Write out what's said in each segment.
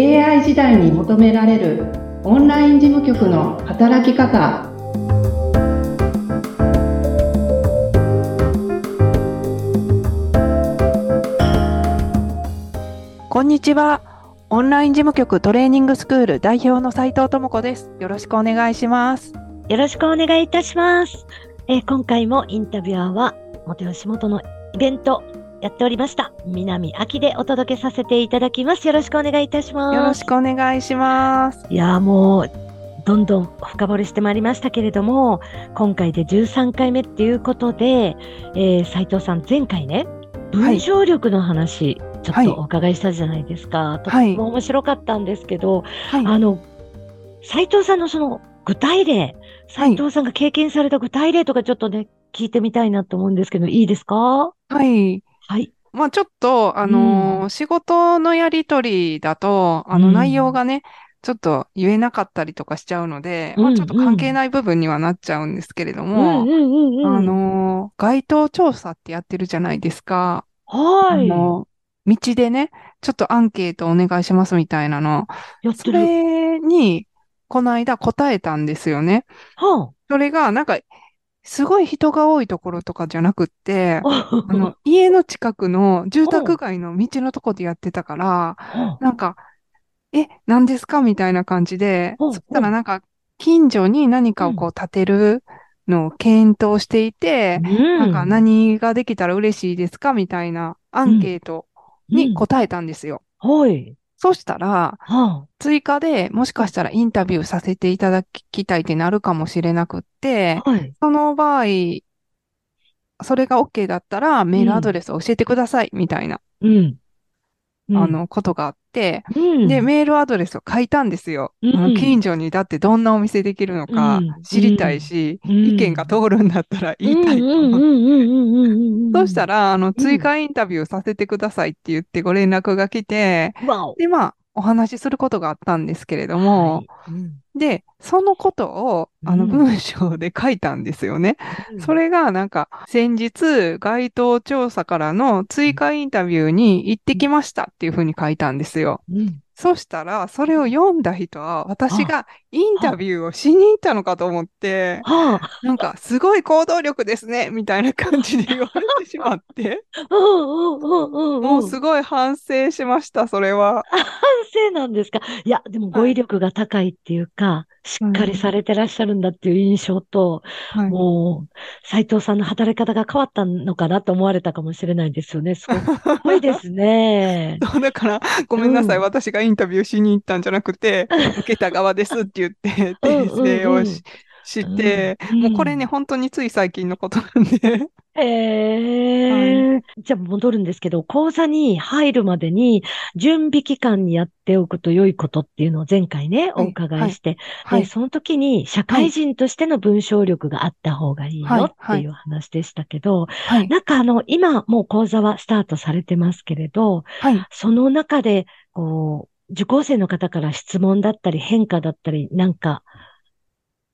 AI 時代に求められるオンライン事務局の働き方こんにちは。オンライン事務局トレーニングスクール代表の斉藤智子です。よろしくお願いします。よろしくお願いいたします。えー今回もインタビュアーは、元吉本のイベントやっておりました。南秋でお届けさせていただきます。よろしくお願いいたします。よろしくお願いします。いやーもう、どんどん深掘りしてまいりましたけれども、今回で13回目っていうことで、えー、斉藤さん、前回ね、文章力の話、ちょっとお伺いしたじゃないですか。とっても面白かったんですけど、はい。あの、斉藤さんのその具体例、斉藤さんが経験された具体例とかちょっとね、聞いてみたいなと思うんですけど、いいですか？はい。はい。まあちょっと、あのー仕事のやりとりだと、あのうん内容がね、ちょっと言えなかったりとかしちゃうので、まうんあちょっと関係ない部分にはなっちゃうんですけれどうんも。あのー街頭調査ってやってるじゃないですか。はい。あの、道でね、ちょっとアンケートお願いしますみたいなの。そやってる。れに、この間答えたんですよね。はそれが、なんか、すごい人が多いところとかじゃなくって、あ。あの、家の近くの住宅街の道のとこでやってたから、はなんか、え、何ですかみたいな感じで、うんそしたらなんか、近所に何かをこう建てるのを検討していて、なんか何ができたら嬉しいですかみたいなアンケートに答えたんですよ。はい。そしたら、は追加でもしかしたらインタビューさせていただきたいってなるかもしれなくってあ。、はい。その場合、それが OK だったらメールアドレスを教えてくださいみたいな、うん。あ、の、ことがあって、うん。で、メールアドレスを書いたんですよ。うんあの近所にだってどんなお店できるのかうん知りたいし、うん意見が通るんだったら言いたいと思って。うんうんうんうんうんうんうん。そしたら、あの、追加インタビューさせてくださいって言ってご連絡が来て。で、まあ、お話しすることがあったんですけれども、はいうんで、そのことを、あの、うん文章で書いたんですよね。それが、なんか、先日、街頭調査からの追加インタビューに行ってきましたっていうふうに書いたんですよ。うんそしたら、それを読んだ人は、私がインタビューをしに行ったのかと思って、はあ。なんか、すごい行動力ですね、みたいな感じで言われてしまって。もうすごい反省しました、それは。反省なんですか？いや、でも語彙力が高いっていうか、しっかりされてらっしゃるんだっていう印象と、はい。もう、斉藤さんの働き方が変わったのかなと思われたかもしれないですよね。すごいですね。だから、ごめんなさい、うん私がインタビューしに行ったんじゃなくて、受けた側ですって言って、うん訂正うんうんをしして、うん。もうこれね、本当につい最近のことなんで、ええじゃあ戻るんですけど、講座に入るまでに準備期間にやっておくと良いことっていうのを前回ね、おはい。伺いして、はい。で、その時に社会人としての文章力があった方がいいはい。よっていう話でしたけど、はい、なんかあの、今もう講座はスタートされてますけれど、はい。その中で、こう、受講生の方から質問だったり変化だったり、なんか、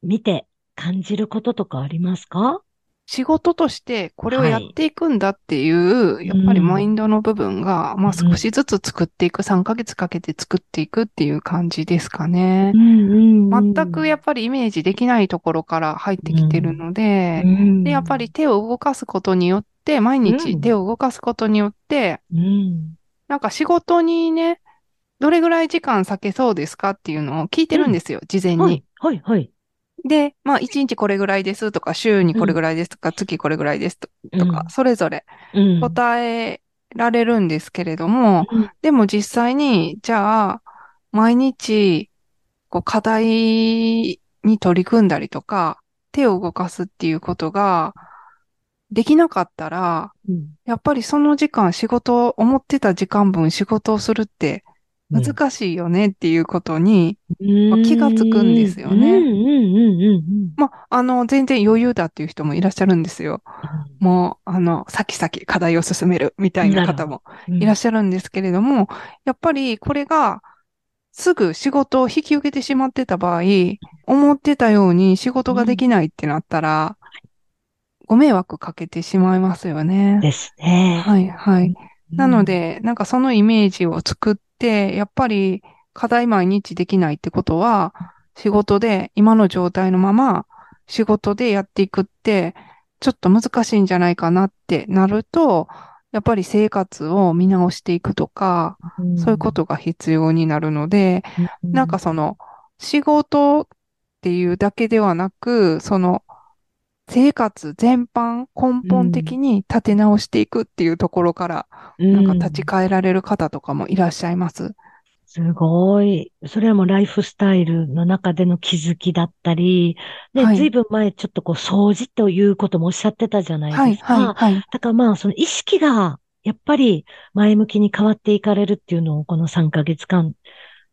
見て感じることとかありますか？仕事としてこれをはいやってい。くんだっていう、やっぱりマインドの部分が、まあうん。少しずつ作っていく、3ヶ月かけて作っていくっていう感じですかね。ん全くやっぱりイメージできないところから入ってきてるので、うん。で、やっぱり手を動かすことによって、毎うん。日手を動かすことによって、うん。なんか仕事にね、どれぐらい時間割けそうですかっていうのを聞いてるんですよ、事前に。はい、はい、はい。で、まあ、1日これぐらいですとか、週にこれぐらいですとか、月これぐらいですととか、それぞれうん、答えられるんですけれども、うん。でも実際に、じゃあ、毎日、こう、課題に取り組んだりとか、手を動かすっていうことが、できなかったら、うん。やっぱりその時間、仕事、思ってた時間分仕事をするって難しいよねっていうことに、まあ気がつくんですよねうん、うん、うん、うんまあ、あの、全然余裕だっていう人もいらっしゃるんですよ。もう、あの、先々課題を進めるみたいな方もうん。いらっしゃるんですけれども、やっぱりこれが、すぐ仕事を引き受けてしまってた場合、思ってたように仕事ができないってなったら、ご迷惑かけてしまいますよね。ですね。はい、はい。なので、なんかそのイメージを作って、やっぱり課題毎日できないってことは、仕事で今の状態のまま仕事でやっていくって、ちょっと難しいんじゃないかなってなると、やっぱり生活を見直していくとか、そういうことが必要になるので、うん、なんかその、仕事っていうだけではなく、その、生活全般根本的に立て直していくっていうところから、なんか立ち返られる方とかもいらっしゃいます？すごい。それはもうライフスタイルの中での気づきだったり、ね、はいずいぶん前ちょっとこう掃除ということもおっしゃってたじゃないはい、ですか。はい、はい。だからまあその意識がやっぱり前向きに変わっていかれるっていうのをこの3ヶ月間、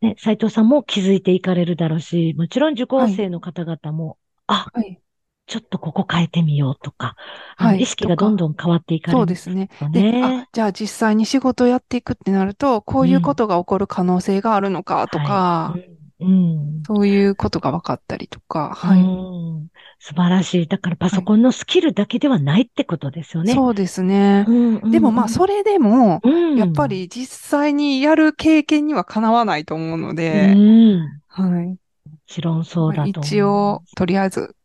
ね、斉藤さんも気づいていかれるだろうし、もちろん受講生の方々も、あ、はい。ちょっとここ変えてみようとか、はい意識がどんどん変わっていかれるそうですね。よで、ねあ、。じゃあ実際に仕事をやっていくってなると、こういうことが起こる可能性があるのかとか、うん。うんそういうことが分かったりとか、はい。うん素晴らしい。だからパソコンのスキルだけではないってことですよね。そうですね。うんうんでもまあ、それでも、うんやっぱ、り実際にやる経験にはかなわないと思うのうで、ん、もはい。ちろんそうだと。一応、とりあえず、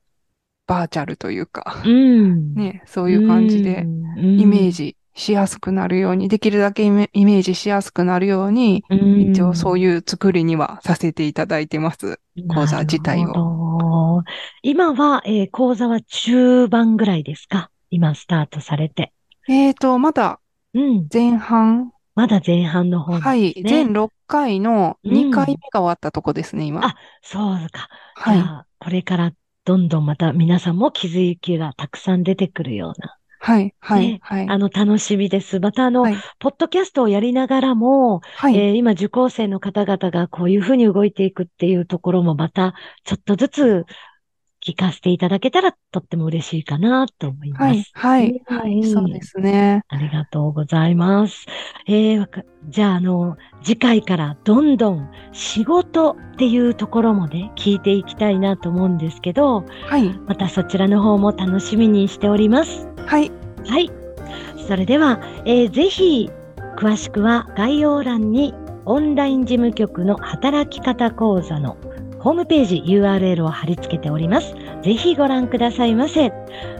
バーチャルというか、うん、ね、そういう感じで、イメー、ジしやすくなるように、できるだけイメイメージしやすくなるように、うん、一応そういう作りにはさせていただいてます。講座自体を今は、えー講座は中盤ぐらいですか？今スタートされて。えーと、まだうん。前半、まだ前半の方ですね。全6回のうん2回目が終わったとこですね、今。あそうか。はい。これからどんどんまた皆さんも気づきがたくさん出てくるような、はい、はいね、はい。あの、楽しみです。またあの、はいポッドキャストをやりながらも、はい。えー今受講生の方々がこういうふうに動いていくっていうところもまたちょっとずつ聞かせていただけたらとっても嬉しいかなと思います。はい、はい、うんはい、そうですね。ありがとうございます。えーわかじゃあ、あの、次回からどんどん仕事っていうところもね、聞いていきたいなと思うんですけど、はい、またそちらの方も楽しみにしております。はい、はい。それでは、えーぜひ、詳しくは概要欄にオンライン事務局の働き方講座のホームページ URL を貼り付けております。ぜひご覧くださいませ。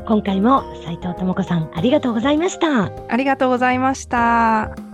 今回も斉藤智子さんありがとうございました。ありがとうございました。